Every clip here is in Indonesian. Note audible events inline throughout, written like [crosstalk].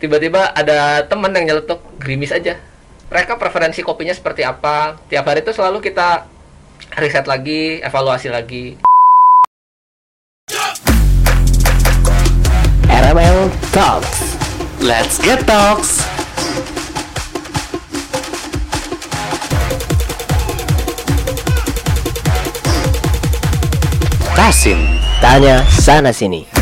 tiba-tiba ada teman yang nyeletuk gerimis aja mereka preferensi kopinya seperti apa tiap hari itu selalu kita riset lagi evaluasi lagi RML Talks. Let's get talks. Tasin, tanya sana sini.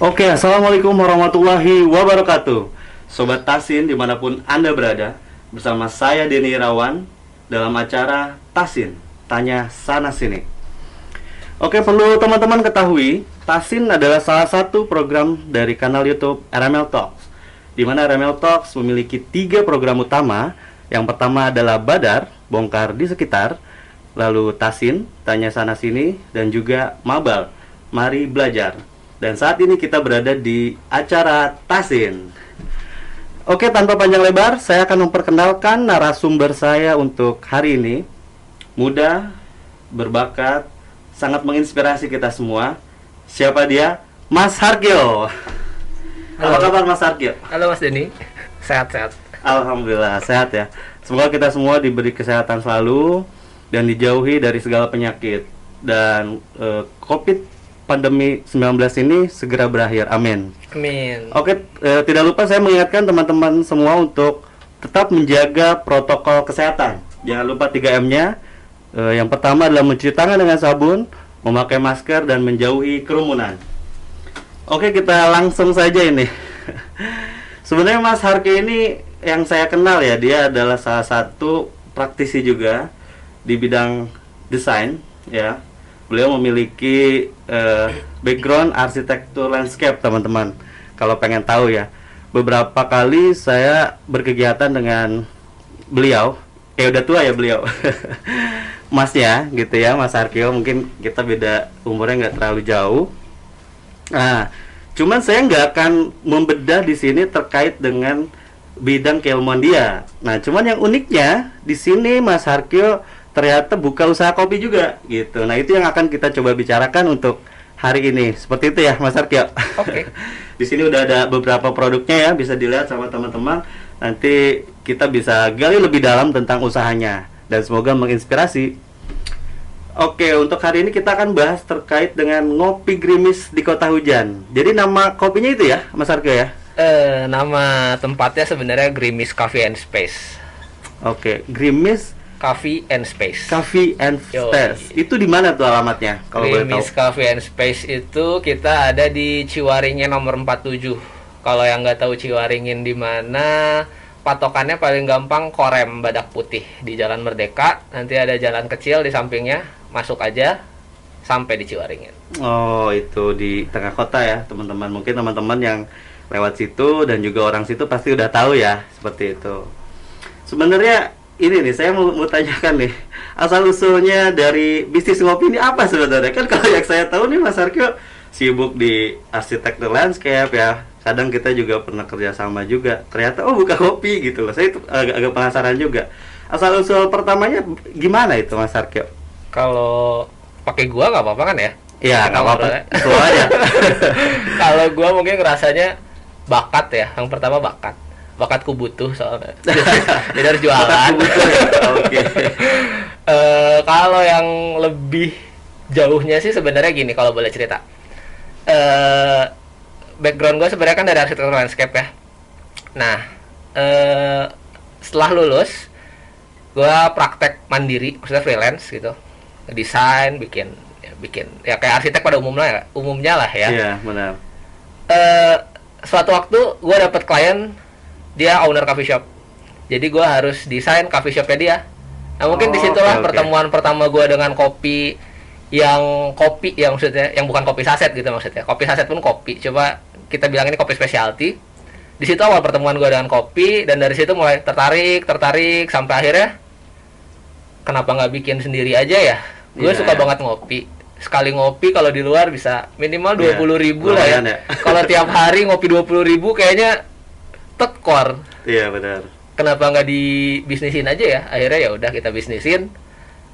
Oke, Assalamualaikum warahmatullahi wabarakatuh. Sobat Tasin di mana pun Anda berada Bersama saya Denny Irawan Dalam acara Tasin Tanya Sana Sini. Oke, perlu teman-teman ketahui Tasin adalah salah satu program dari kanal Youtube RML Talks di mana RML Talks memiliki tiga program utama. Yang pertama adalah Badar, Bongkar di Sekitar Lalu Tasin, Tanya Sana Sini Dan juga Mabal, Mari Belajar dan saat ini kita berada di acara Tasin. Oke, tanpa panjang lebar, saya akan memperkenalkan narasumber saya untuk hari ini. Muda, berbakat, sangat menginspirasi kita semua. Siapa dia? Mas. Apa Halo. kabar Mas Harkio? halo mas Denny sehat-sehat Alhamdulillah sehat ya. Semoga kita semua diberi kesehatan selalu dan dijauhi dari segala penyakit dan eh, COVID pandemi 19 ini segera berakhir. Amin. amin Oke, eh, tidak lupa saya mengingatkan teman-teman semua untuk tetap menjaga protokol kesehatan. Jangan lupa 3M-nya. Eh, yang pertama adalah mencuci tangan dengan sabun, memakai masker dan menjauhi kerumunan. Oke, kita langsung saja ini. [laughs] Sebenarnya Mas Harki ini yang saya kenal ya, dia adalah salah satu praktisi juga di bidang desain ya. Beliau memiliki eh, background arsitektur landscape, teman-teman. Kalau pengen tahu ya. Beberapa kali saya berkegiatan dengan beliau. Kayak udah tua ya beliau. [laughs] Masnya gitu ya, Mas Arkio. Mungkin kita beda umurnya nggak terlalu jauh. Nah, cuman saya nggak akan membedah di sini terkait dengan bidang keilmuan dia. Nah, cuman yang uniknya di sini Mas Harkio ternyata buka usaha kopi juga gitu. Nah, itu yang akan kita coba bicarakan untuk hari ini. Seperti itu ya, Mas Harkio. Oke. [laughs] di sini udah ada beberapa produknya ya, bisa dilihat sama teman-teman. Nanti kita bisa gali lebih dalam tentang usahanya dan semoga menginspirasi. Oke, untuk hari ini kita akan bahas terkait dengan ngopi gerimis di kota hujan. Jadi nama kopinya itu ya, Mas Argo ya? Eh, nama tempatnya sebenarnya Grimis Coffee and Space Oke, gerimis Coffee and Space Coffee and. Space. Itu di mana tuh alamatnya? Kalau boleh tahu. Coffee and Space itu kita ada di Ciwaringin nomor 47. Kalau yang nggak tahu Ciwaringin di mana, patokannya paling gampang Korem Badak Putih di Jalan Merdeka. Nanti ada jalan kecil di sampingnya, masuk aja sampai di Ciwaringin. Oh, itu di tengah kota ya, teman-teman. Mungkin teman-teman yang lewat situ dan juga orang situ pasti udah tahu ya, seperti itu. Sebenarnya ini nih saya mau, mau tanyakan nih, asal usulnya dari bisnis ngopi ini apa sebenarnya? Kan kalau yang saya tahu nih Mas Arkio sibuk di arsitektur landscape ya. Kadang kita juga pernah kerja sama juga. Ternyata oh buka kopi gitu loh. Saya itu agak, agak penasaran juga. Asal usul pertamanya gimana itu Mas Arkio? Kalau pakai gua nggak apa-apa kan ya? Iya, nggak apa-apa. [laughs] Kalau gua mungkin ngerasanya bakat ya. Yang pertama bakat. Bakatku butuh soalnya. [laughs] Jadi harus jualan. Ya? Oke. [laughs] Eh, kalau yang lebih jauhnya sih sebenarnya gini kalau boleh cerita. Eh background gue sebenarnya kan dari arsitektur landscape ya. Nah, eh setelah lulus gue praktek mandiri, maksudnya freelance gitu. Desain, bikin ya, bikin ya kayak arsitek pada umumnya ya, umumnya lah ya. Iya, benar. eh suatu waktu gue dapet klien dia owner coffee shop jadi gue harus desain coffee shopnya dia nah mungkin Oh, di situlah oke. pertemuan pertama gue dengan kopi yang kopi yang maksudnya yang bukan kopi saset gitu maksudnya kopi saset pun kopi coba kita bilang ini kopi specialty di situ awal pertemuan gue dengan kopi dan dari situ mulai tertarik tertarik sampai akhirnya kenapa nggak bikin sendiri aja ya gue Iya, suka iya. banget ngopi sekali ngopi kalau di luar bisa minimal Iya, dua puluh ribu lah ya. ya. kalau tiap hari ngopi dua puluh ribu kayaknya tekor. Iya, benar. Kenapa nggak dibisnisin aja ya? Akhirnya ya udah kita bisnisin.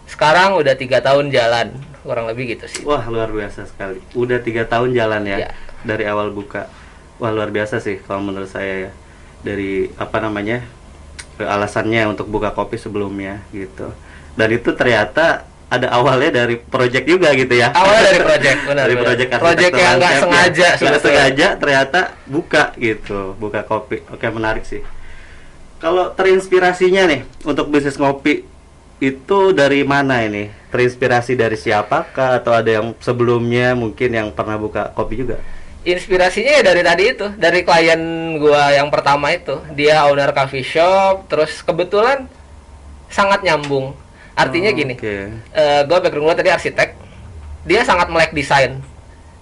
Sekarang udah tiga tahun jalan, kurang lebih gitu sih Wah luar biasa sekali. Udah tiga tahun jalan ya Ya. dari awal buka. Wah luar biasa sih kalau menurut saya ya. Dari apa namanya alasannya untuk buka kopi sebelumnya gitu. Dan itu ternyata ada awalnya dari project juga gitu ya. awalnya dari [laughs] project benar dari benar. project project yang nggak landscape sengaja ya. nggak sengaja ternyata buka gitu buka kopi. Oke menarik sih. Kalau terinspirasinya nih untuk bisnis ngopi itu dari mana ini? Terinspirasi dari siapakah? Atau ada yang sebelumnya mungkin yang pernah buka kopi juga? Inspirasinya ya dari tadi itu dari klien gua yang pertama itu. Dia owner coffee shop terus kebetulan sangat nyambung artinya Oh, gini oke. eh gue background gue tadi arsitek dia sangat melek desain.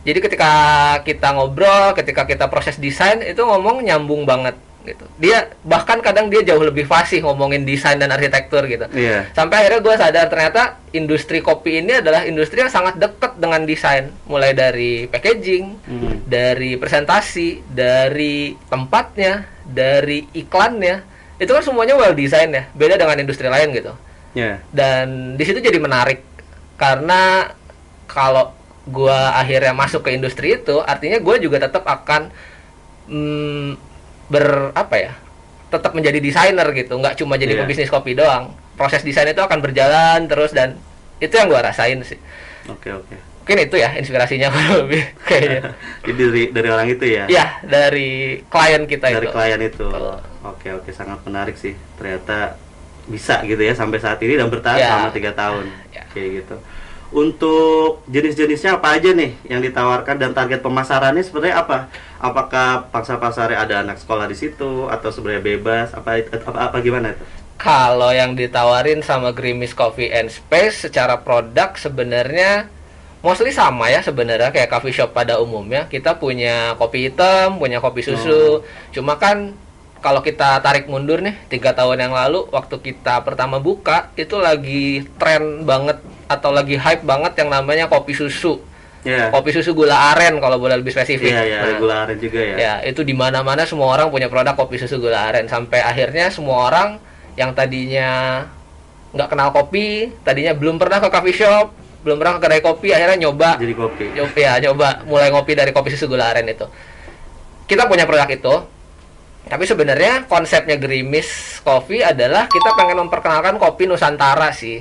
Jadi ketika kita ngobrol ketika kita proses desain itu ngomong nyambung banget gitu. Dia bahkan kadang dia jauh lebih fasih ngomongin desain dan arsitektur gitu. Iya. Sampai akhirnya gue sadar ternyata industri kopi ini adalah industri yang sangat dekat dengan desain. Mulai dari packaging Hmm. dari presentasi dari tempatnya dari iklannya. Itu kan semuanya well design ya beda dengan industri lain gitu ya. Dan di situ jadi menarik karena kalau gua akhirnya masuk ke industri itu artinya gue juga tetap akan mm, ber apa ya tetap menjadi desainer gitu. Nggak cuma jadi Iya. pebisnis kopi doang. Proses desain itu akan berjalan terus dan itu yang gua rasain sih. Oke oke. Mungkin itu ya inspirasinya [laughs] kurang lebih kayaknya. [laughs] Jadi dari dari orang itu ya? Ya dari klien kita dari itu. klien itu. Oke oke. Sangat menarik sih. Ternyata bisa gitu ya sampai saat ini dan bertahan Ya. selama tiga tahun Ya. kayak gitu untuk jenis-jenisnya apa aja nih yang ditawarkan dan target pemasarannya sebenarnya apa apakah pangsa pasarnya ada anak sekolah di situ atau sebenarnya bebas apa apa, apa gimana itu Kalau yang ditawarin sama Grimis Coffee and Space secara produk sebenarnya mostly sama ya sebenarnya kayak coffee shop pada umumnya. Kita punya kopi hitam, punya kopi susu. Cuma kan kalau kita tarik mundur nih tiga tahun yang lalu waktu kita pertama buka itu lagi tren banget atau lagi hype banget yang namanya kopi susu. ya Kopi susu gula aren kalau boleh lebih spesifik. iya ya Nah, gula aren juga ya Ya, itu di mana-mana semua orang punya produk kopi susu gula aren sampai akhirnya semua orang yang tadinya nggak kenal kopi, tadinya belum pernah ke coffee shop, belum pernah ke kedai kopi, akhirnya nyoba jadi kopi nyoba ya, nyoba mulai ngopi dari kopi susu gula aren itu. Kita punya produk itu. Tapi sebenarnya konsepnya Grimis Coffee adalah kita pengen memperkenalkan kopi Nusantara sih.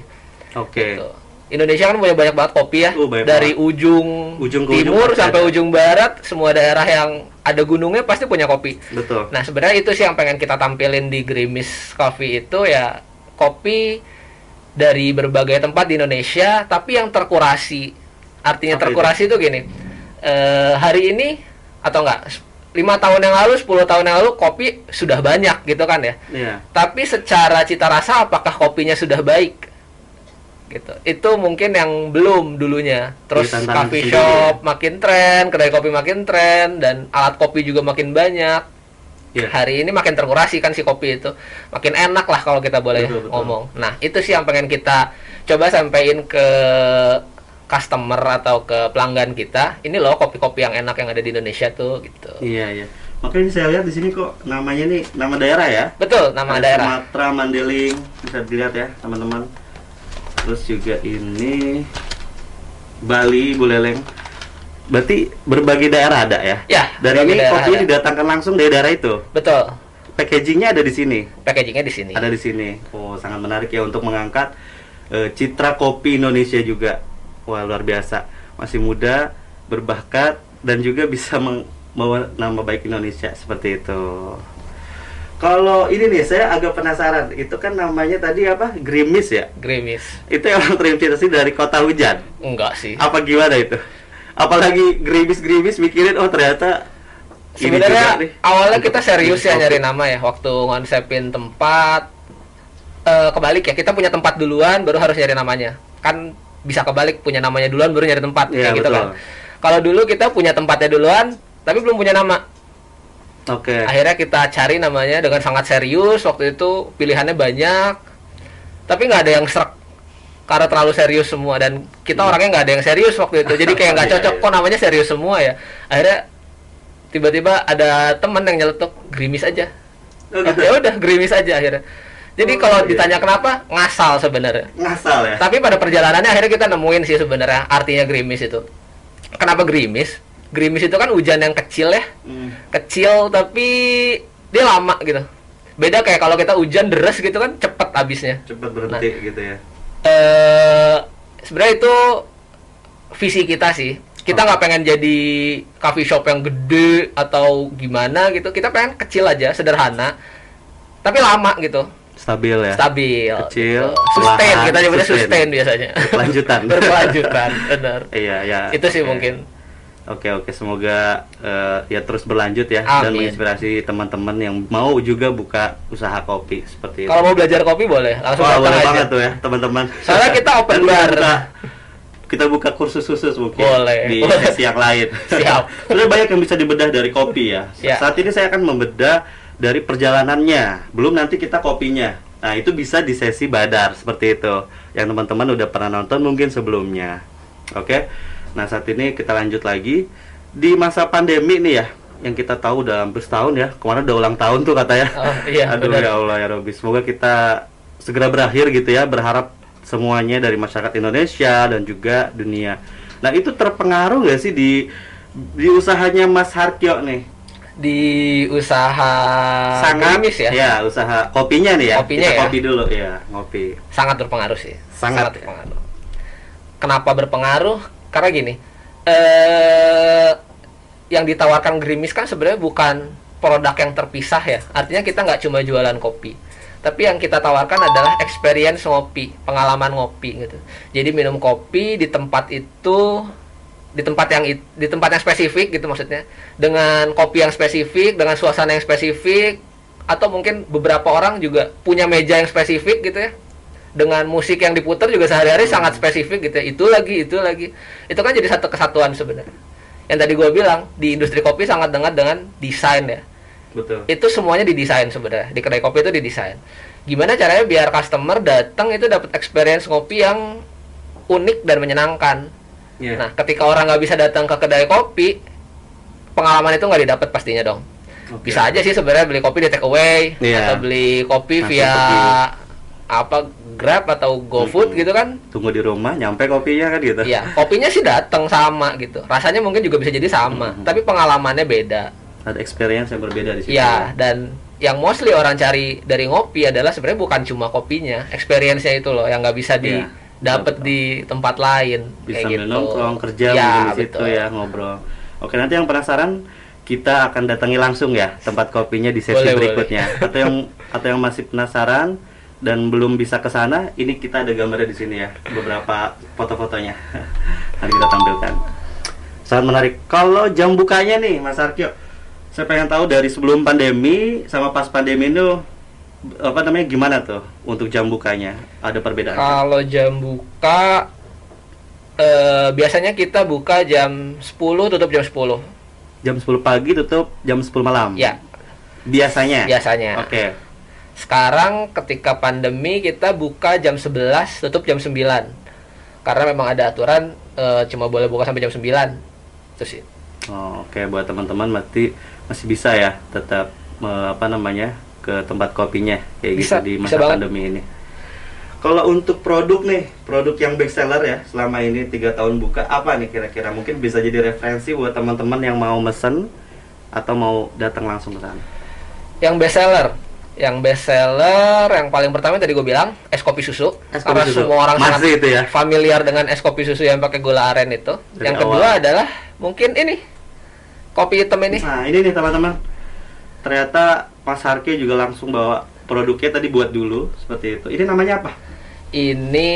oke Gitu. Indonesia kan punya banyak banget kopi ya. Oh, banyak dari banget. ujung, Ujung ke ujung timur pasti sampai ada. ujung barat, semua daerah yang ada gunungnya pasti punya kopi. betul Nah, sebenarnya itu sih yang pengen kita tampilin di Grimis Coffee itu ya kopi dari berbagai tempat di Indonesia tapi yang terkurasi. Artinya Apa itu? terkurasi itu gini. eh, hari ini atau enggak lima tahun yang lalu, 10 tahun yang lalu kopi sudah banyak gitu kan ya. Iya. Tapi secara cita rasa apakah kopinya sudah baik? Gitu. Itu mungkin yang belum dulunya. Terus tantangan coffee shop makin tren, kedai kopi makin tren dan alat kopi juga makin banyak. Iya. Hari ini makin terkurasi kan si kopi itu. Makin enak lah kalau kita boleh Betul, betul. ngomong. Nah, itu sih yang pengen kita coba sampaikan ke customer atau ke pelanggan kita. Ini loh kopi-kopi yang enak yang ada di Indonesia tuh gitu. Iya, iya. Makanya saya lihat di sini kok namanya nih nama daerah ya. Betul, nama Ada daerah. Sumatera, Mandeling, bisa dilihat ya teman-teman. Terus juga ini Bali, Buleleng. Berarti berbagai daerah ada ya? Ya, Dan berbagai ini kopinya ada. didatangkan langsung dari daerah itu. Betul. Packagingnya ada di sini. Packagingnya di sini. Ada di sini. Oh, sangat menarik ya untuk mengangkat eh, citra kopi Indonesia juga. Wah, luar biasa. Masih muda, berbakat dan juga bisa membawa nama baik Indonesia seperti itu. Kalau ini nih, saya agak penasaran. Itu kan namanya tadi apa? Grimis ya? Grimis. Itu yang terinspirasi dari kota hujan. Enggak sih. Apa gimana itu? Apalagi grimis-grimis mikirin oh ternyata Sebenarnya awalnya kita serius ya nyari nama ya waktu ngonsepin tempat eh kebalik ya kita punya tempat duluan baru harus nyari namanya kan bisa kebalik punya namanya duluan baru nyari tempat Iya, kayak gitu betul. kan kalau dulu kita punya tempatnya duluan tapi belum punya nama Oke. akhirnya kita cari namanya dengan sangat serius waktu itu pilihannya banyak tapi nggak ada yang serak karena terlalu serius semua dan kita orangnya nggak ada yang serius waktu itu jadi kayak nggak [laughs] Iya, cocok iya. kok namanya serius semua ya akhirnya tiba-tiba ada teman yang nyeletuk grimis aja Oh, Oh, gitu. ya udah grimis aja akhirnya Jadi Oh, kalau iya. ditanya kenapa, ngasal sebenarnya. Ngasal ya. Tapi pada perjalanannya akhirnya kita nemuin sih sebenarnya artinya gerimis itu. Kenapa gerimis? Gerimis itu kan hujan yang kecil ya, Hmm. kecil tapi dia lama gitu. Beda kayak kalau kita hujan deras gitu kan cepet habisnya. Cepet berhenti gitu ya. Eh sebenarnya itu visi kita sih. Kita nggak pengen jadi coffee shop yang gede atau gimana gitu. Kita pengen kecil aja, sederhana, tapi lama gitu, Stabil ya. stabil. Kecil, gitu. sustain. Kita nyebutnya sustain. sustain biasanya. Berkelanjutan. [laughs] Berkelanjutan, benar. Iya, ya. Itu sih Oke. mungkin. Oke oke semoga eh, ya terus berlanjut ya dan Amin. menginspirasi teman-teman yang mau juga buka usaha kopi seperti itu. Kalau mau belajar kopi boleh, langsung Wah, datang boleh aja. banget tuh ya teman-teman. Soalnya kita open Dan bar. Kita, kita buka kursus khusus mungkin Boleh, di boleh. sesi yang lain. [laughs] Siap. Sebenarnya banyak yang bisa dibedah dari kopi ya. Ya. Saat ini saya akan membedah dari perjalanannya, belum nanti kita kopinya. Nah itu bisa di sesi badar seperti itu. Yang teman-teman udah pernah nonton mungkin sebelumnya. Oke. Nah saat ini kita lanjut lagi di masa pandemi nih ya yang kita tahu udah hampir setahun ya kemarin udah ulang tahun tuh katanya Oh, iya, aduh benar. ya Allah ya Robi semoga kita segera berakhir gitu ya berharap semuanya dari masyarakat Indonesia dan juga dunia nah itu terpengaruh nggak sih di di usahanya Mas Harkyo nih Di usaha gerimis ya, ya usaha kopinya nih ya Kopinya kita ya. kopi dulu ya ngopi sangat berpengaruh sih. Sangat. berpengaruh. Kenapa berpengaruh? Karena gini, eh yang ditawarkan gerimis kan sebenarnya bukan produk yang terpisah ya. Artinya kita nggak cuma jualan kopi. Tapi yang kita tawarkan adalah experience ngopi, pengalaman ngopi gitu. Jadi minum kopi di tempat itu di tempat yang di tempat yang spesifik gitu maksudnya. Dengan kopi yang spesifik dengan suasana yang spesifik atau mungkin beberapa orang juga punya meja yang spesifik gitu ya. Dengan musik yang diputar juga sehari-hari sangat spesifik gitu ya. Itu lagi itu lagi. Itu kan jadi satu kesatuan sebenarnya. Yang tadi gue bilang di industri kopi sangat dengar dengan desain ya. Betul. Itu semuanya didesain sebenarnya. Di kedai kopi itu didesain. Gimana caranya biar customer datang itu dapat experience kopi yang unik dan menyenangkan Iya. Nah, ketika orang nggak bisa datang ke kedai kopi, pengalaman itu nggak didapat pastinya dong. Oke. Bisa aja sih sebenarnya beli kopi di take away Iya. atau beli kopi Langsung via pergi. apa Grab atau GoFood gitu kan. tunggu di rumah nyampe kopinya kan gitu Iya, kopinya sih datang sama gitu. Rasanya mungkin juga bisa jadi sama, Mhm. tapi pengalamannya beda. ada experience yang berbeda di situ Iya, dan yang mostly orang cari dari ngopi adalah sebenarnya bukan cuma kopinya, experience-nya itu loh yang nggak bisa di Iya, dapat di tempat lain bisa kayak gitu. nongkrong kerja Ya, di situ betul. ya ngobrol. Oke nanti yang penasaran kita akan datangi langsung ya tempat kopinya di sesi Boleh, berikutnya. Atau yang atau yang masih penasaran dan belum bisa ke sana, ini kita ada gambarnya di sini ya beberapa foto-fotonya. [laughs] Nanti kita tampilkan. Sangat menarik. Kalau jam bukanya nih Mas Arkyo, saya pengen tahu dari sebelum pandemi sama pas pandemi itu apa namanya gimana tuh untuk jam bukanya? Ada perbedaan? Kalau jam buka eh, biasanya kita buka jam 10 tutup jam 10. Jam 10 pagi tutup jam 10 malam. Ya, Biasanya. biasanya. Oke. Sekarang ketika pandemi kita buka jam 11 tutup jam 9. Karena memang ada aturan eh, cuma boleh buka sampai jam 9. Itu sih. Oh, Oke, buat teman-teman berarti masih bisa ya tetap eh, apa namanya ke tempat kopinya kayak Bisa, gitu di masa banget. pandemi ini. Kalau untuk produk nih, produk yang best seller ya selama ini tiga tahun buka apa nih kira-kira? Mungkin bisa jadi referensi buat teman-teman yang mau mesen atau mau datang langsung ke sana. Yang best seller, yang best seller yang paling pertama tadi gue bilang es kopi susu. Es kopi Karena susu. semua orang Masih sangat itu ya? familiar dengan es kopi susu yang pakai gula aren itu. Dari yang kedua awal. adalah mungkin ini kopi hitam ini. Nah, ini nih teman-teman. Ternyata Mas Harki juga langsung bawa produknya tadi buat dulu seperti itu. Ini namanya apa? Ini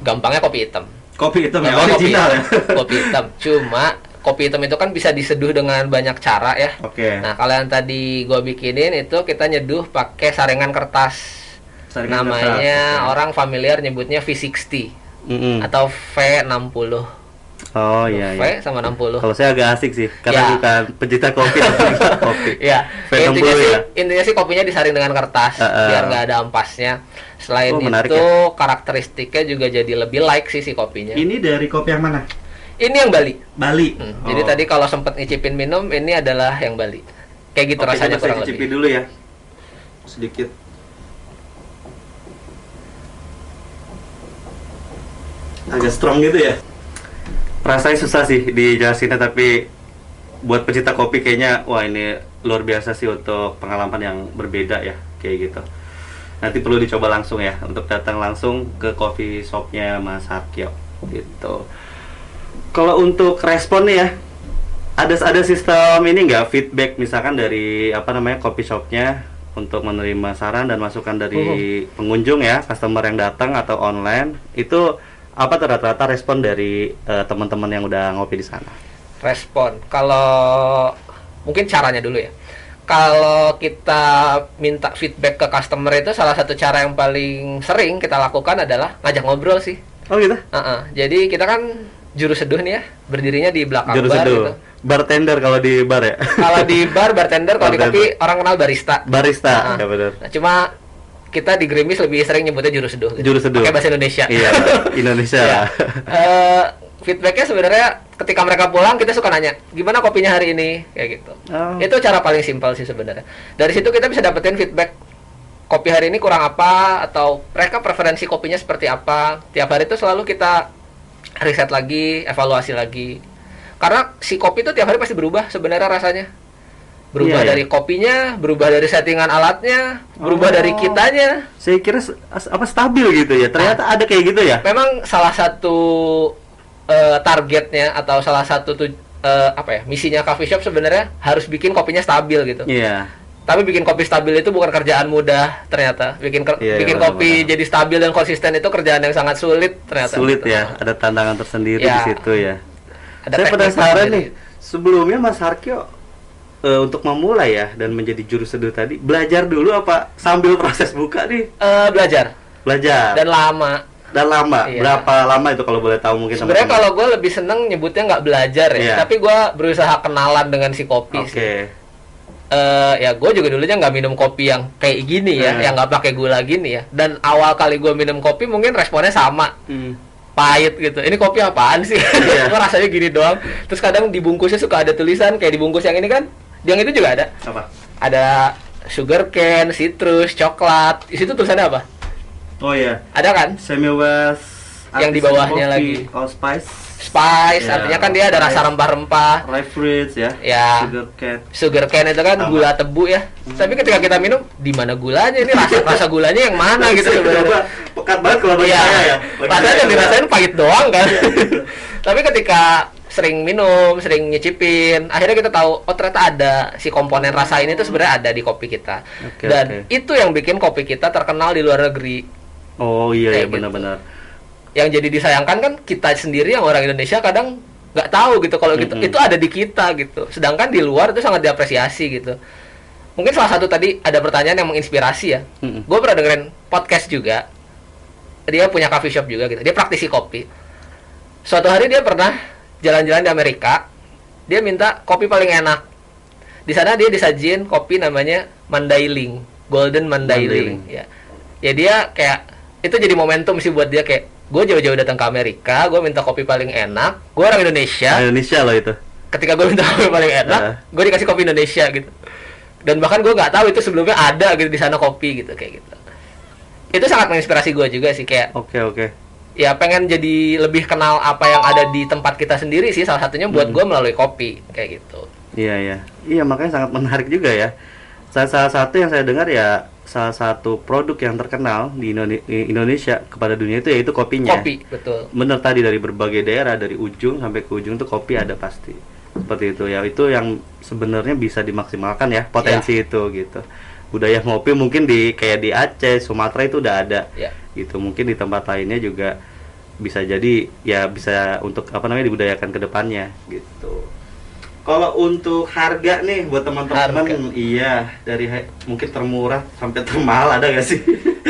gampangnya kopi hitam. Kopi hitam ya, Gampang kopi original ya. Kopi hitam. Cuma kopi hitam itu kan bisa diseduh dengan banyak cara ya. Oke. Nah, kalau yang tadi gue bikinin itu kita nyeduh pakai saringan kertas. Saringan Namanya kertas, orang familiar nyebutnya V60 Mm-mm. atau V60. Oh iya. V iya. Ya, sama 60. Kalau saya agak asik sih, karena ya. bukan pencinta kopi, [laughs] kopi. Ya. V60 sih, ya. Intinya sih kopinya disaring dengan kertas uh, uh. biar nggak ada ampasnya. Selain oh, itu ya? karakteristiknya juga jadi lebih like sih si kopinya. Ini dari kopi yang mana? Ini yang Bali. Bali. Hmm. Oh. Jadi tadi kalau sempat ngicipin minum, ini adalah yang Bali. Kayak gitu okay, rasanya kurang lebih. dulu ya. Sedikit. Agak strong gitu ya. Rasanya susah sih dijelasinnya tapi buat pecinta kopi kayaknya wah ini luar biasa sih untuk pengalaman yang berbeda ya kayak gitu. Nanti perlu dicoba langsung ya untuk datang langsung ke coffee shopnya Mas Harkyo gitu. Kalau untuk respon nih ya, ada ada sistem ini nggak feedback misalkan dari apa namanya coffee shopnya untuk menerima saran dan masukan dari pengunjung ya customer yang datang atau online itu apa tuh rata-rata respon dari eh, teman-teman yang udah ngopi di sana? respon kalau mungkin caranya dulu ya kalau kita minta feedback ke customer itu salah satu cara yang paling sering kita lakukan adalah ngajak ngobrol sih Oh gitu? Uh-uh. jadi kita kan juru seduh nih ya berdirinya di belakang Juru bar seduh. gitu. Bartender kalau di bar ya. kalau di bar bartender kalau di kopi orang kenal barista Barista, Nah, ya benar. Nah, cuma kita di Grimis lebih sering nyebutnya juru seduh. gitu. Juru seduh. Pakai bahasa Indonesia. Iya, [laughs] Indonesia. Ya. Eh, feedbacknya sebenarnya ketika mereka pulang kita suka nanya gimana kopinya hari ini kayak gitu. Oh. Itu cara paling simpel sih sebenarnya. Dari situ kita bisa dapetin feedback kopi hari ini kurang apa atau mereka preferensi kopinya seperti apa. Tiap hari itu selalu kita riset lagi, evaluasi lagi. Karena si kopi itu tiap hari pasti berubah sebenarnya rasanya. Berubah Iya, iya. dari kopinya, berubah dari settingan alatnya, berubah Oh. dari kitanya. Saya kira apa stabil gitu ya. Ternyata ada kayak gitu ya. Memang salah satu eh, targetnya atau salah satu tuj- eh, apa ya misinya coffee shop sebenarnya harus bikin kopinya stabil gitu. Iya. Tapi bikin kopi stabil itu bukan kerjaan mudah ternyata. Bikin ker- Iya, bikin benar, kopi benar. jadi stabil dan konsisten itu kerjaan yang sangat sulit ternyata. Sulit gitu. ya. Ada tantangan tersendiri Ya. di situ ya. Ada Saya penasaran nih. Sebelumnya Mas Harkyo eh, untuk memulai ya dan menjadi juru seduh tadi belajar dulu apa sambil proses buka nih Eh, belajar belajar dan lama. dan lama Iya. berapa lama itu kalau boleh tahu mungkin Sebenarnya kalau gue lebih seneng nyebutnya nggak belajar ya, Iya. tapi gue berusaha kenalan dengan si kopi oke sih. Eh, ya gue juga dulunya nggak minum kopi yang kayak gini ya, Hmm. yang nggak pakai gula gini ya. Dan awal kali gue minum kopi mungkin responnya sama, Hmm. pahit gitu. Ini kopi apaan sih? [laughs] Kok rasanya gini doang. Terus kadang dibungkusnya suka ada tulisan kayak dibungkus yang ini kan, yang itu juga ada. apa Ada sugar cane, citrus, coklat. Di situ tulisannya apa? oh ya Ada kan? semi west Yang di bawahnya lagi. all spice Spice, Ya, artinya kan dia ada rasa rempah-rempah. ripe fruits ya Ya. sugar cane sugar cane itu kan Sama. gula tebu ya. Tapi ketika kita minum, di mana gulanya ini rasa rasa gulanya yang mana gitu sebenarnya. pekat banget kalau bagi Iya. saya ya saya yang dirasain pahit doang kan. [laughs] Tapi ketika sering minum, sering nyicipin, akhirnya kita tahu oh ternyata ada si komponen rasa ini tuh sebenarnya ada di kopi kita. Oke, Dan oke. itu yang bikin kopi kita terkenal di luar negeri. oh iya ya Kayak gitu. benar-benar Yang jadi disayangkan kan kita sendiri yang orang Indonesia kadang nggak tahu gitu kalau gitu Mm-mm. itu ada di kita gitu. Sedangkan di luar itu sangat diapresiasi gitu. Mungkin salah satu tadi ada pertanyaan yang menginspirasi ya. Mm-mm. Gue pernah dengerin podcast juga. Dia punya coffee shop juga gitu. Dia praktisi kopi. Suatu hari dia pernah jalan-jalan di Amerika. Dia minta kopi paling enak. Di sana dia disajin kopi namanya Mandailing, Golden Mandailing. Mandailing. Ya. Ya dia kayak itu jadi momentum sih buat dia kayak gue jauh-jauh datang ke Amerika, gue minta kopi paling enak. Gue orang Indonesia Indonesia loh itu ketika gue minta kopi paling enak, Heeh. gue dikasih kopi Indonesia gitu. Dan bahkan gue nggak tahu itu sebelumnya ada gitu di sana kopi gitu kayak gitu. Itu sangat menginspirasi gue juga sih kayak oke oke ya pengen jadi lebih kenal apa yang ada di tempat kita sendiri sih salah satunya buat gue melalui kopi kayak gitu. Iya iya, iya makanya sangat menarik juga ya. Salah, salah satu yang saya dengar ya salah satu produk yang terkenal di Indone- di Indonesia kepada dunia itu yaitu kopinya. Kopi betul. Bener tadi dari berbagai daerah dari ujung sampai ke ujung tuh kopi ada pasti. Seperti itu ya. Itu yang sebenarnya bisa dimaksimalkan ya potensi itu gitu. Budaya ngopi mungkin di kayak di Aceh, Sumatera itu udah ada. Ya. Gitu. Mungkin di tempat lainnya juga bisa jadi ya bisa untuk apa namanya dibudayakan ke depannya gitu. Kalau untuk harga nih buat teman-teman, iya dari mungkin termurah sampai termahal ada gak sih?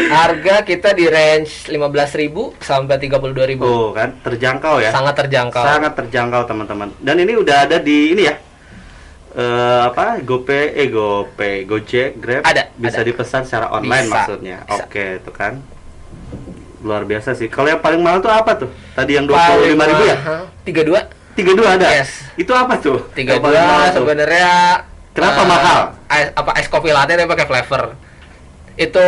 Harga kita di range 15.000 sampai 32.000. Oh kan terjangkau ya? Sangat terjangkau. Sangat terjangkau teman-teman. Dan ini udah ada di ini ya. Eh apa? GoPay, eh GoPay, Gojek, Grab. Ada, Bisa ada. dipesan secara online Bisa, maksudnya. bisa. Oke, itu kan. Luar biasa sih. Kalau yang paling mahal tuh apa tuh? Tadi yang Paling 25 ribu ya? mahal. 32 32 ada? Yes. Itu apa tuh? tiga dua sebenarnya Kenapa eh, mahal? es- apa es kopi latte tapi pakai flavor itu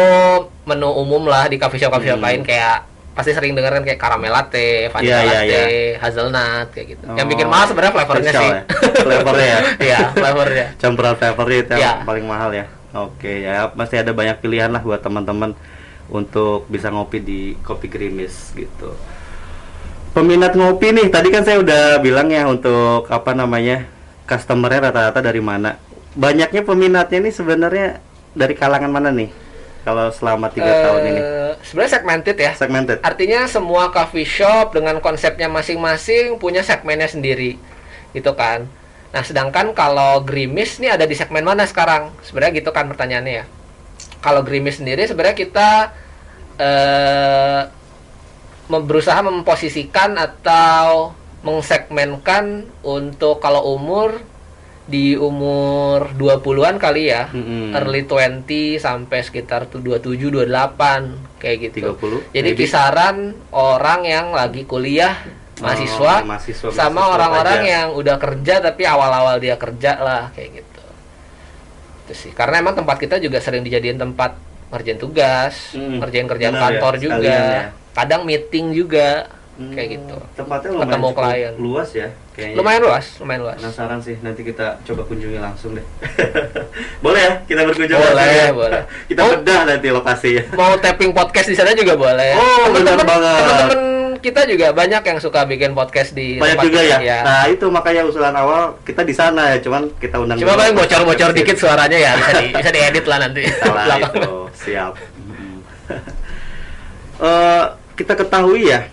menu umum lah di coffee shop coffee shop Hmm. lain kayak pasti sering denger kan kayak caramel latte, vanilla Iya, iya, latte, iya. hazelnut kayak gitu. Yang Oh, bikin mahal sebenarnya flavornya sih. ya? Flavornya ya? [laughs] Iya, flavornya. campuran flavornya itu yang Iya. paling mahal ya oke ya masih ada banyak pilihan lah buat teman-teman untuk bisa ngopi di kopi gerimis gitu peminat ngopi nih tadi kan saya udah bilang ya untuk apa namanya customernya rata-rata dari mana banyaknya peminatnya nih sebenarnya dari kalangan mana nih kalau selama tiga Eh, tahun ini Sebenarnya segmented ya. segmented Artinya semua coffee shop dengan konsepnya masing-masing punya segmennya sendiri, gitu kan. Nah, sedangkan kalau Grimis nih ada di segmen mana sekarang? Sebenarnya gitu kan pertanyaannya ya. Kalau Grimis sendiri sebenarnya kita eh mem- berusaha memposisikan atau mengsegmenkan untuk kalau umur di umur 20-an kali ya. Mm-mm. Early 20 sampai sekitar tuh 27 28 kayak gitu. 30 Jadi maybe. kisaran orang yang lagi kuliah, Oh, mahasiswa, mahasiswa, sama mahasiswa orang-orang yang udah kerja tapi awal-awal dia kerja lah kayak gitu. Itu sih. Karena emang tempat kita juga sering dijadiin tempat ngerjain tugas, Hmm, ngerjain kerjaan benar ya, kantor juga, sekalian ya. kadang meeting juga kayak Hmm, gitu. tempatnya lumayan Ketemu cukup klien. luas ya kayaknya Lumayan luas, lumayan luas. Penasaran sih, nanti kita coba kunjungi langsung deh. [laughs] boleh ya, kita berkunjung Boleh, langsung ya? boleh. [laughs] kita Oh. bedah nanti lokasinya. Mau tapping podcast di sana juga boleh. Oh, benar Temen-temen- banget. Temen-temen kita juga banyak yang suka bikin podcast di Banyak juga kita, ya. Nah, itu makanya usulan awal kita di sana ya, cuman kita undang Cuma paling bocor-bocor dikit suaranya ya bisa di, [laughs] bisa diedit lah nanti. Salah itu, siap. Eh, kita ketahui ya,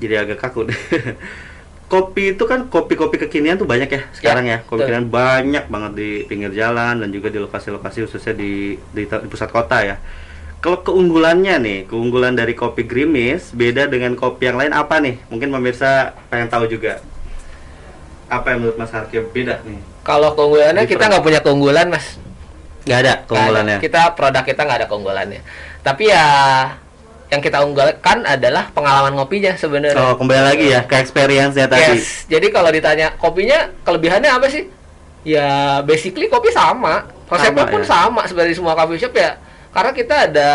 jadi agak kaku deh. [laughs] kopi itu kan kopi-kopi kekinian tuh banyak ya sekarang ya, kopi betul. kekinian banyak banget di pinggir jalan dan juga di lokasi-lokasi khususnya di, di di pusat kota ya. Kalau keunggulannya nih, keunggulan dari kopi Grimis beda dengan kopi yang lain apa nih? Mungkin pemirsa pengen tahu juga. Apa yang menurut Mas Harkio beda nih? Kalau keunggulannya kita Different. nggak punya keunggulan mas. Nggak ada keunggulannya. ada. Kita produk kita nggak ada keunggulannya. Tapi ya yang kita unggulkan adalah pengalaman ngopinya sebenarnya. Oh, kembali lagi ya ke experience ya tadi. Yes. Jadi kalau ditanya kopinya kelebihannya apa sih? Ya basically kopi sama. Konsepnya Sama, pun ya. sama sebenarnya semua coffee shop ya. Karena kita ada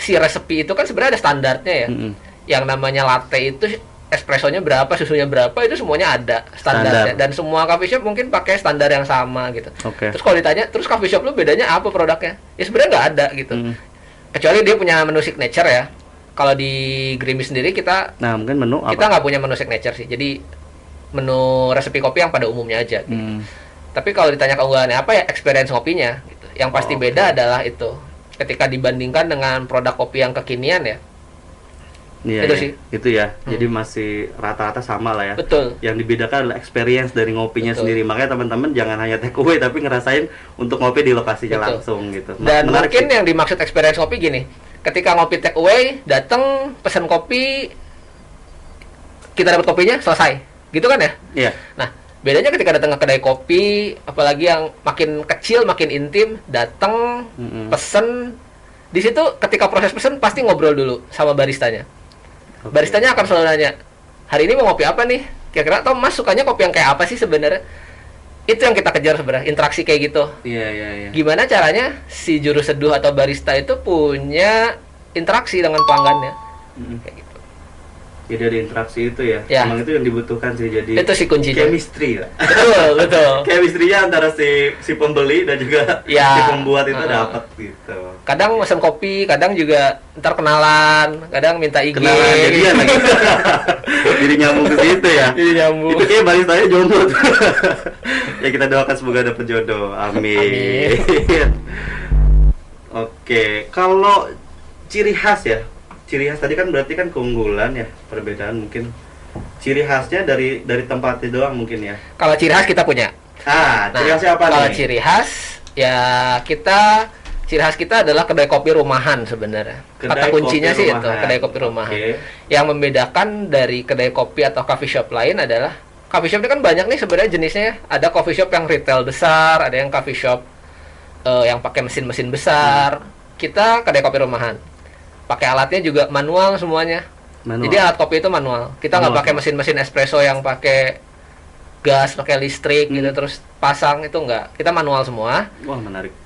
si resepi itu kan sebenarnya ada standarnya ya. Mm-mm. Yang namanya latte itu espressonya berapa, susunya berapa itu semuanya ada standarnya Standar. dan semua coffee shop mungkin pakai standar yang sama gitu. Oke. Terus kalau ditanya, terus coffee shop lu bedanya apa produknya? Ya sebenarnya nggak ada gitu. Mm. Kecuali dia punya menu signature ya. Kalau di Grimis sendiri kita Nah, mungkin menu apa? kita nggak punya menu signature sih. Jadi menu resepi kopi yang pada umumnya aja. gitu. Hmm. Tapi kalau ditanya keunggulannya apa ya experience ngopinya. Gitu. Yang pasti Oh, beda oke. adalah itu. Ketika dibandingkan dengan produk kopi yang kekinian ya, Iya, Itu iya. sih. Itu ya. Hmm. Jadi masih rata-rata sama lah ya. betul. Yang dibedakan adalah experience dari ngopinya Betul. sendiri. Makanya teman-teman jangan hanya take away tapi ngerasain untuk ngopi di lokasinya Betul. langsung gitu. Dan menarik mungkin sih. yang dimaksud experience kopi gini, ketika ngopi take away, datang pesan kopi, kita dapat kopinya selesai, gitu kan ya? Iya. Nah, bedanya ketika datang ke kedai kopi, apalagi yang makin kecil, makin intim, datang, Mm-mm. pesen, di situ ketika proses pesen pasti ngobrol dulu sama baristanya. Oke. Baristanya akan selalu nanya, hari ini mau ngopi apa nih? Kira-kira, atau mas sukanya kopi yang kayak apa sih sebenarnya? Itu yang kita kejar sebenarnya, interaksi kayak gitu. Iya, iya, iya. Gimana caranya si juru seduh atau barista itu punya interaksi dengan pelanggannya? Mm-mm. Kayak gitu. Jadi ada interaksi itu ya. Ya. Emang itu yang dibutuhkan sih jadi Itu sih kuncinya. chemistry ya. Betul, [laughs] betul. Chemistry-nya antara si si pembeli dan juga Ya. [laughs] si pembuat itu Uh-uh. dapat gitu. kadang pesan kopi, kadang juga ntar kenalan, kadang minta IG. Kenalan jadian lagi. [laughs] [laughs] Jadi nyambung ke situ ya. Jadi nyambung. Itu kayak baristanya jomblo. tuh. [laughs] ya kita doakan semoga dapat jodoh. Amin. [laughs] Oke, kalau ciri khas ya. Ciri khas tadi kan berarti kan keunggulan ya, perbedaan mungkin. Ciri khasnya dari dari tempatnya doang mungkin ya. Kalau ciri khas kita punya. Ah, ciri khasnya apa kalau nih? ciri khas ya kita ciri khas kita adalah kedai kopi rumahan sebenarnya. Kata kuncinya sih itu, rumahan. kedai kopi rumahan. Oke. Yang membedakan dari kedai kopi atau coffee shop lain adalah coffee shop ini kan banyak nih sebenarnya jenisnya. ya. Ada coffee shop yang retail besar, ada yang coffee shop eh, yang pakai mesin-mesin besar. Kita kedai kopi rumahan. Pakai alatnya juga manual semuanya. Manual. Jadi alat kopi itu manual. Kita nggak pakai mesin-mesin espresso yang pakai gas, pakai listrik gitu Hmm. terus pasang itu enggak. Kita manual semua. Wah, menarik.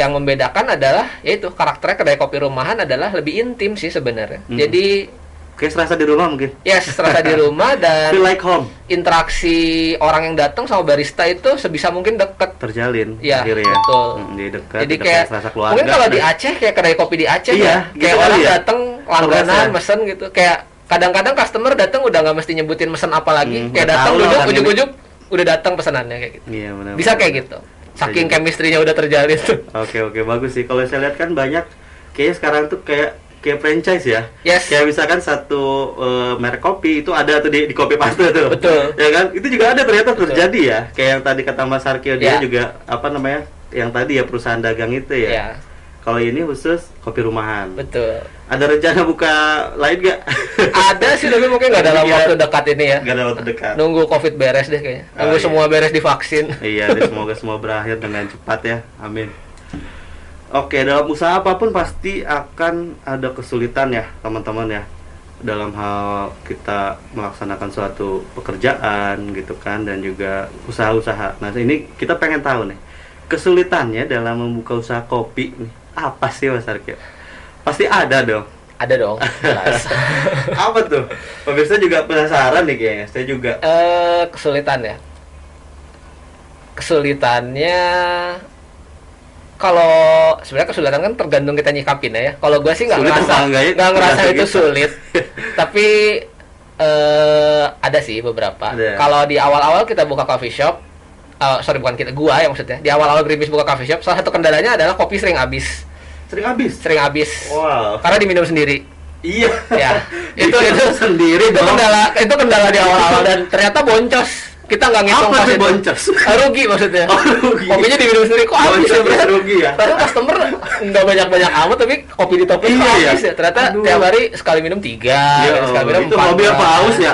Yang membedakan adalah yaitu karakternya kedai kopi rumahan adalah lebih intim sih sebenarnya. Hmm. Jadi Kayak serasa di rumah mungkin. Yes, terasa di rumah dan Feel like home. interaksi orang yang datang sama barista itu sebisa mungkin deket. Terjalin Iya, akhirnya. betul. Hmm, jadi dekat. Jadi kayak serasa keluarga. mungkin kalau di Aceh kayak kedai kopi di Aceh Iya, ya, gitu kayak orang ya. datang langganan Terasa. mesen gitu. Kayak kadang-kadang customer datang udah nggak mesti nyebutin mesen apa lagi, Hmm, kayak datang duduk kan ujuk-ujuk udah datang pesanannya kayak gitu. Iya, benar. Bisa benar. kayak gitu. Saking jadi. chemistry-nya udah terjalin tuh. Oke oke bagus sih. Kalau saya lihat kan banyak kayaknya sekarang tuh kayak kayak franchise ya. Yes. Kayak misalkan satu eh, merek kopi itu ada tuh di, di kopi paste tuh. Betul. Ya kan? Itu juga ada ternyata Betul. terjadi ya. Kayak yang tadi kata Mas Arkio dia Ya. juga apa namanya? Yang tadi ya perusahaan dagang itu ya. Ya, Kalau ini khusus kopi rumahan. betul. Ada rencana buka lain gak? [laughs] Ada sih tapi mungkin nggak dalam Iya. waktu dekat ini ya. Gak ada waktu dekat. Nunggu Covid beres deh kayaknya. Oh, Nunggu iya. semua beres divaksin. Iya, deh, semoga semua berakhir dengan cepat ya. Amin. Oke, dalam usaha apa pun pasti akan ada kesulitan ya, teman-teman ya. Dalam hal kita melaksanakan suatu pekerjaan gitu kan dan juga usaha-usaha. Nah, ini kita pengen tahu nih. Kesulitannya dalam membuka usaha kopi nih. Apa sih Mas Arkio? Pasti ada dong. Ada dong. jelas. [laughs] Apa tuh? Pemirsa juga penasaran nih kayaknya. Saya juga. Eh kesulitan ya. Kesulitannya kalau sebenarnya kesulitan kan tergantung kita nyikapin ya. Kalau gue sih nggak ngerasa ya? nggak ngerasa itu kita. sulit. [laughs] Tapi eh ada sih beberapa. Ada. Kalau di awal-awal kita buka coffee shop, eh, sorry bukan kita, gua yang maksudnya. Di awal-awal Grimis buka coffee shop, salah satu kendalanya adalah kopi sering habis, Sering habis. sering habis. Wow. Karena diminum sendiri. Iya. Ya, [laughs] itu itu sendiri itu dong. kendala itu kendala di awal-awal dan ternyata boncos kita nggak ngitung Apa pas itu boncos? Ah, rugi maksudnya Oh, rugi. kopinya diminum sendiri kok habis Boncos ya rugi ya? padahal customer nggak banyak-banyak amat tapi kopi di kok Iya, ya. habis ya ternyata Aduh. tiap hari sekali minum tiga Ya, sekali minum itu empat apa haus ya?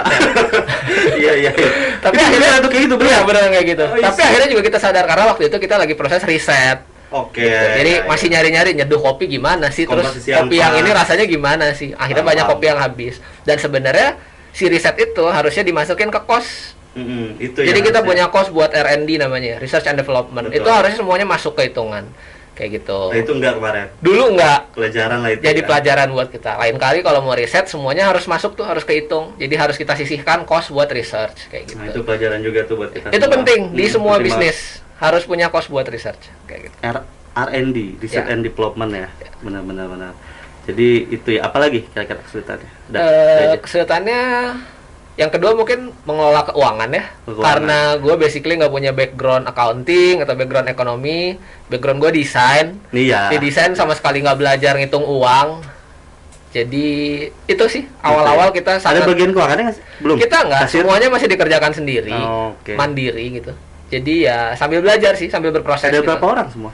[laughs] Iya iya. iya. tapi Itu akhirnya tuh kayak gitu iya bener. benar kayak gitu Oh, iya tapi akhirnya juga kita sadar karena waktu itu kita lagi proses riset Oke. jadi ya, masih ya. nyari-nyari nyeduh kopi gimana sih terus Komposisi kopi yang ini rasanya gimana sih akhirnya Paham, banyak kopi yang habis dan sebenarnya si riset itu harusnya dimasukin ke kos Mm-mm, itu jadi ya kita harusnya. punya kos buat R&D namanya research and development Betul. itu harusnya semuanya masuk ke hitungan kayak gitu Nah, itu enggak kemarin. dulu enggak Pelajaran lah itu. jadi ya. pelajaran buat kita lain kali kalau mau riset semuanya harus masuk tuh harus kehitung jadi harus kita sisihkan kos buat research kayak gitu Nah, itu pelajaran juga tuh buat kita. itu semua. penting di semua penting bisnis harus punya kos buat research kayak gitu. R R&D, research Ya. and development ya. Benar-benar benar. Jadi itu ya, apalagi kira-kira kesulitannya? Udah, Eh, aja. kesulitannya yang kedua mungkin mengelola keuangan ya Keuangan. karena gue basically nggak punya background accounting atau background ekonomi background gue desain Nih ya. di desain sama sekali nggak belajar ngitung uang jadi itu sih awal-awal kita Gitu ya. Ada sangat bagian keuangannya? Belum. kita nggak semuanya masih dikerjakan sendiri Oh, Oke. mandiri gitu jadi ya sambil belajar sih sambil berproses Ada gitu. berapa orang semua?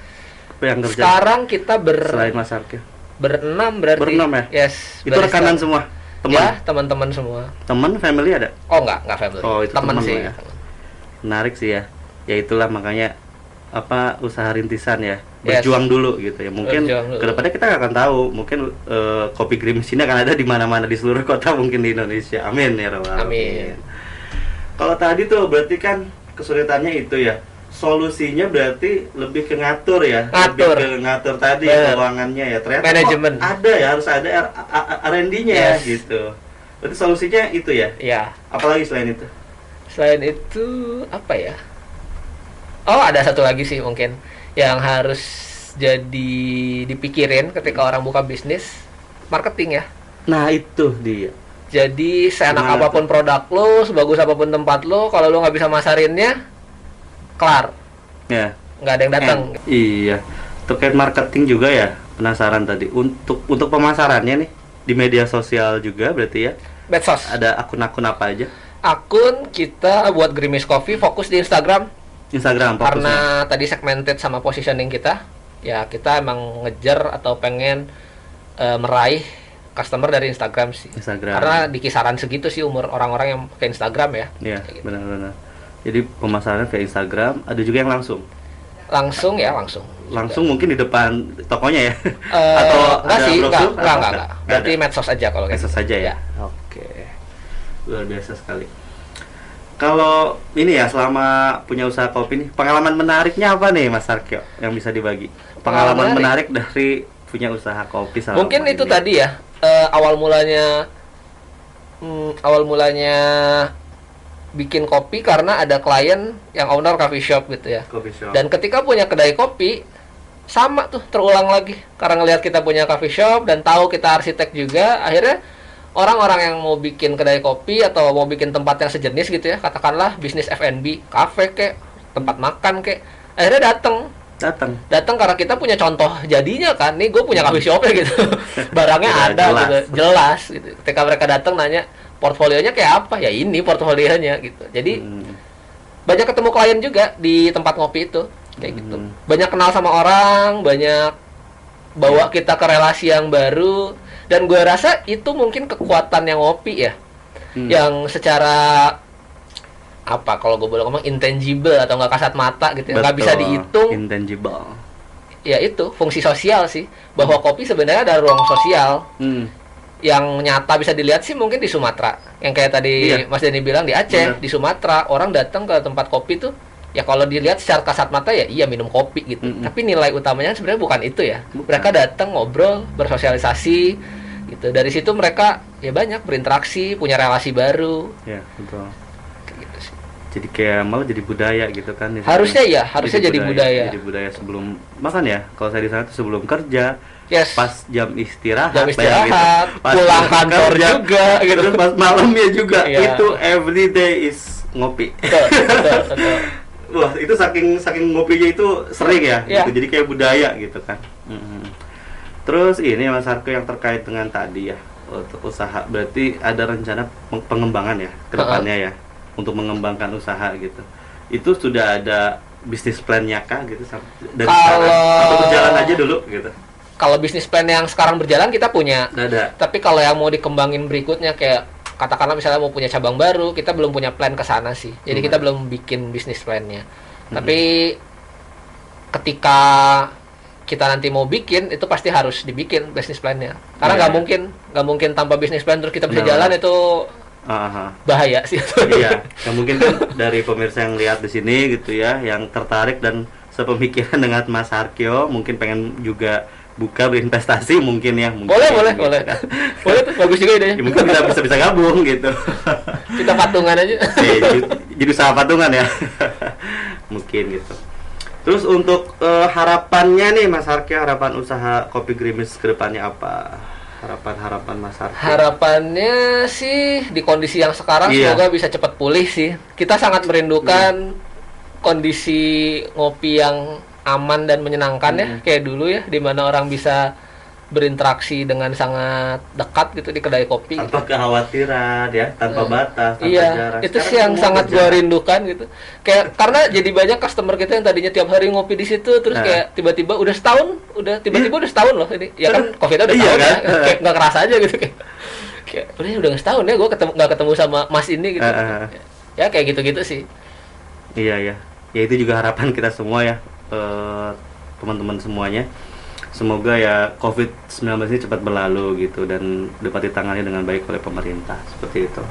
Yang kerja? sekarang kita ber Selain Mas Arkio. berenam berarti Berenam ya? yes Itu barista. rekanan semua. Teman. ya teman-teman semua Teman, family ada? oh nggak nggak family Oh, itu teman sih ya. Menarik sih ya. Ya itulah makanya apa usaha rintisan ya Yes. berjuang dulu gitu ya mungkin ke depannya kita akan tahu mungkin eh, kopi grimis ini akan ada di mana-mana di seluruh kota mungkin di Indonesia amin ya rabbal Amin. kalau tadi tuh berarti kan kesulitannya itu ya. Solusinya berarti lebih ke ngatur ya Ngatur. lebih ke ngatur tadi Bener. keuangannya ya. Ternyata Manajemen. kok ada ya harus ada R&D-nya ya Yes. gitu. Berarti solusinya itu ya? Ya apalagi selain itu? Selain itu apa ya? Oh ada satu lagi sih mungkin yang harus jadi dipikirin ketika orang buka bisnis marketing ya. Nah itu dia jadi seenak Gimana apa pun produk lo sebagus apa pun tempat lo kalau lo nggak bisa masarinnya kelar ya nggak ada yang datang Eh, iya. Terkait marketing juga ya, penasaran tadi. Untuk untuk pemasarannya nih di media sosial juga berarti ya. medsos Ada akun-akun apa aja? akun kita buat Grimis Coffee fokus di Instagram Instagram fokusnya. karena tadi segmented sama positioning kita ya kita emang ngejar atau pengen eh, meraih customer dari Instagram sih Instagram. karena di kisaran segitu sih umur orang-orang yang ke Instagram ya Iya, gitu. benar-benar. Jadi pemasaran ke Instagram, ada juga yang langsung. langsung ya langsung Langsung mungkin di depan tokonya ya. Eh, [laughs] enggak ada sih enggak brosur? enggak Apa? enggak, enggak. berarti medsos aja kalau kayak Medsos gitu. saja ya. Oke. Luar biasa sekali. Kalau ini ya selama punya usaha kopi nih, pengalaman menariknya apa nih Mas Arkyo yang bisa dibagi? Pengalaman Pengalaman menarik dari punya usaha kopi mungkin itu ini. tadi ya eh, awal mulanya mm, awal mulanya bikin kopi karena ada klien yang owner coffee shop gitu ya. Coffee shop. Dan ketika punya kedai kopi sama tuh terulang lagi karena ngelihat kita punya coffee shop dan tahu kita arsitek juga akhirnya orang-orang yang mau bikin kedai kopi atau mau bikin tempat yang sejenis gitu ya katakanlah bisnis F&B kafe kek tempat makan kek akhirnya datang datang. datang karena kita punya contoh jadinya kan. Nih gue punya coffee shop gitu. [laughs] Barangnya Ya, ada jelas. gitu. jelas. Gitu. Ketika mereka datang nanya portfolionya kayak apa? Ya ini portfolionya gitu. Jadi Hmm. banyak ketemu klien juga di tempat ngopi itu. Kayak gitu. Hmm. banyak kenal sama orang banyak bawa kita ke relasi yang baru. Dan gue rasa itu mungkin kekuatan yang ngopi ya. Hmm. yang secara apa kalau gue boleh ngomong intangible atau nggak kasat mata gitu ya nggak bisa dihitung Intangible. ya itu fungsi sosial sih bahwa kopi sebenarnya ada ruang sosial Hmm. yang nyata bisa dilihat sih mungkin di Sumatera yang kayak tadi Iya. Mas Denny bilang di Aceh Benar. di Sumatera orang datang ke tempat kopi tuh ya kalau dilihat secara kasat mata ya iya minum kopi gitu Mm-mm. tapi nilai utamanya sebenarnya bukan itu ya Bukan. mereka datang ngobrol bersosialisasi gitu dari situ mereka ya banyak berinteraksi punya relasi baru Ya, betul. Gitu Jadi kayak malah jadi budaya gitu kan. di sana. Harusnya ya, harusnya jadi budaya. Jadi budaya sebelum makan ya. Kalau saya di sana tuh sebelum kerja, yes pas jam istirahat, Jam istirahat, Pas pulang kantor kerja, [laughs] juga, gitu. terus pas malamnya juga Iya. itu every day is ngopi betul, betul, betul. [laughs] wah itu saking saking ngopinya itu sering ya Iya. gitu. jadi kayak budaya gitu kan Mhm. terus ini Mas Arko yang terkait dengan tadi ya untuk usaha berarti ada rencana peng- pengembangan ya ke depannya ya untuk mengembangkan usaha gitu. Itu sudah ada bisnis plan-nya kah gitu? Dari Kalau- sekarang? Atau berjalan aja dulu gitu? Kalau bisnis plan yang sekarang berjalan kita punya. Ada. Tapi kalau yang mau dikembangin berikutnya kayak katakanlah misalnya mau punya cabang baru kita belum punya plan ke sana sih. Jadi Hmm. kita belum bikin bisnis plannya. Tapi ketika kita nanti mau bikin itu pasti harus dibikin bisnis plannya. Karena Iya. nggak mungkin nggak mungkin tanpa bisnis plan terus kita bisa Nah. jalan itu Aha. bahaya sih. Iya yang mungkin kan dari pemirsa yang lihat di sini gitu ya yang tertarik dan sepemikiran [laughs] dengan Mas Arkyo mungkin pengen juga buka berinvestasi mungkin ya mungkin boleh ya, boleh gitu boleh. kan. [laughs] boleh tuh bagus juga idenya. Ya, mungkin bisa bisa bisa gabung gitu. [laughs] Kita patungan aja. Eh, jadi, jadi usaha patungan ya. Mungkin gitu. Terus untuk eh, harapannya nih Mas Arkyo harapan usaha kopi gerimis ke depannya apa harapan harapan Mas Arkyo Harapannya sih di kondisi yang sekarang Iya. semoga bisa cepat pulih sih. Kita sangat merindukan kondisi ngopi yang aman dan menyenangkan ya, Hmm. kayak dulu ya, di mana orang bisa berinteraksi dengan sangat dekat gitu di kedai kopi. tanpa kekhawatiran ya tanpa batas tanpa Iya, jarak itu Sekarang sih yang sangat berjarak. rindukan gitu. Kayak karena jadi banyak customer kita yang tadinya tiap hari ngopi di situ, terus Nah. kayak tiba-tiba udah setahun, udah tiba-tiba udah setahun loh ini. Ya kan covid udah Iya setahun kan? ya, kayak nggak kerasa aja gitu kayak. Kayak udah udah setahun ya, gue ketemu nggak ketemu sama Mas ini gitu. Ah, ah. Ya kayak gitu-gitu sih. Iya ya, ya itu juga harapan kita semua ya, eh, teman-teman semuanya. Semoga ya COVID-19 ini cepat berlalu gitu dan dapat ditangani dengan baik oleh pemerintah seperti itu.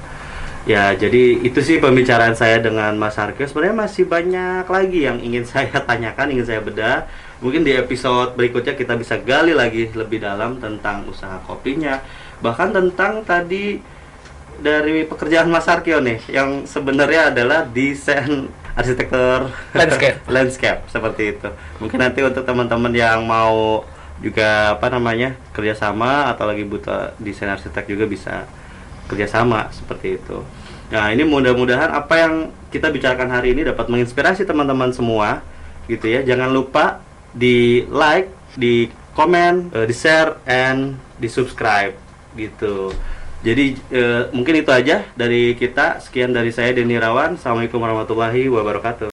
Ya jadi itu sih pembicaraan saya dengan Mas Arkyo. Sebenarnya masih banyak lagi yang ingin [laughs] saya tanyakan, ingin saya bedah. Mungkin di episode berikutnya kita bisa gali lagi lebih dalam tentang usaha kopinya, bahkan tentang tadi dari pekerjaan Mas Arkyo nih yang sebenarnya adalah desain arsitektur Landscape. [laughs] landscape seperti itu mungkin nanti untuk teman-teman yang mau juga apa namanya kerjasama atau lagi butuh desain arsitek juga bisa kerjasama seperti itu. Nah ini mudah-mudahan apa yang kita bicarakan hari ini dapat menginspirasi teman-teman semua gitu ya. Jangan lupa di like di komen eh, di share and di subscribe gitu. Jadi eh, mungkin itu aja dari kita. Sekian dari saya Denny Rawan. Assalamualaikum warahmatullahi wabarakatuh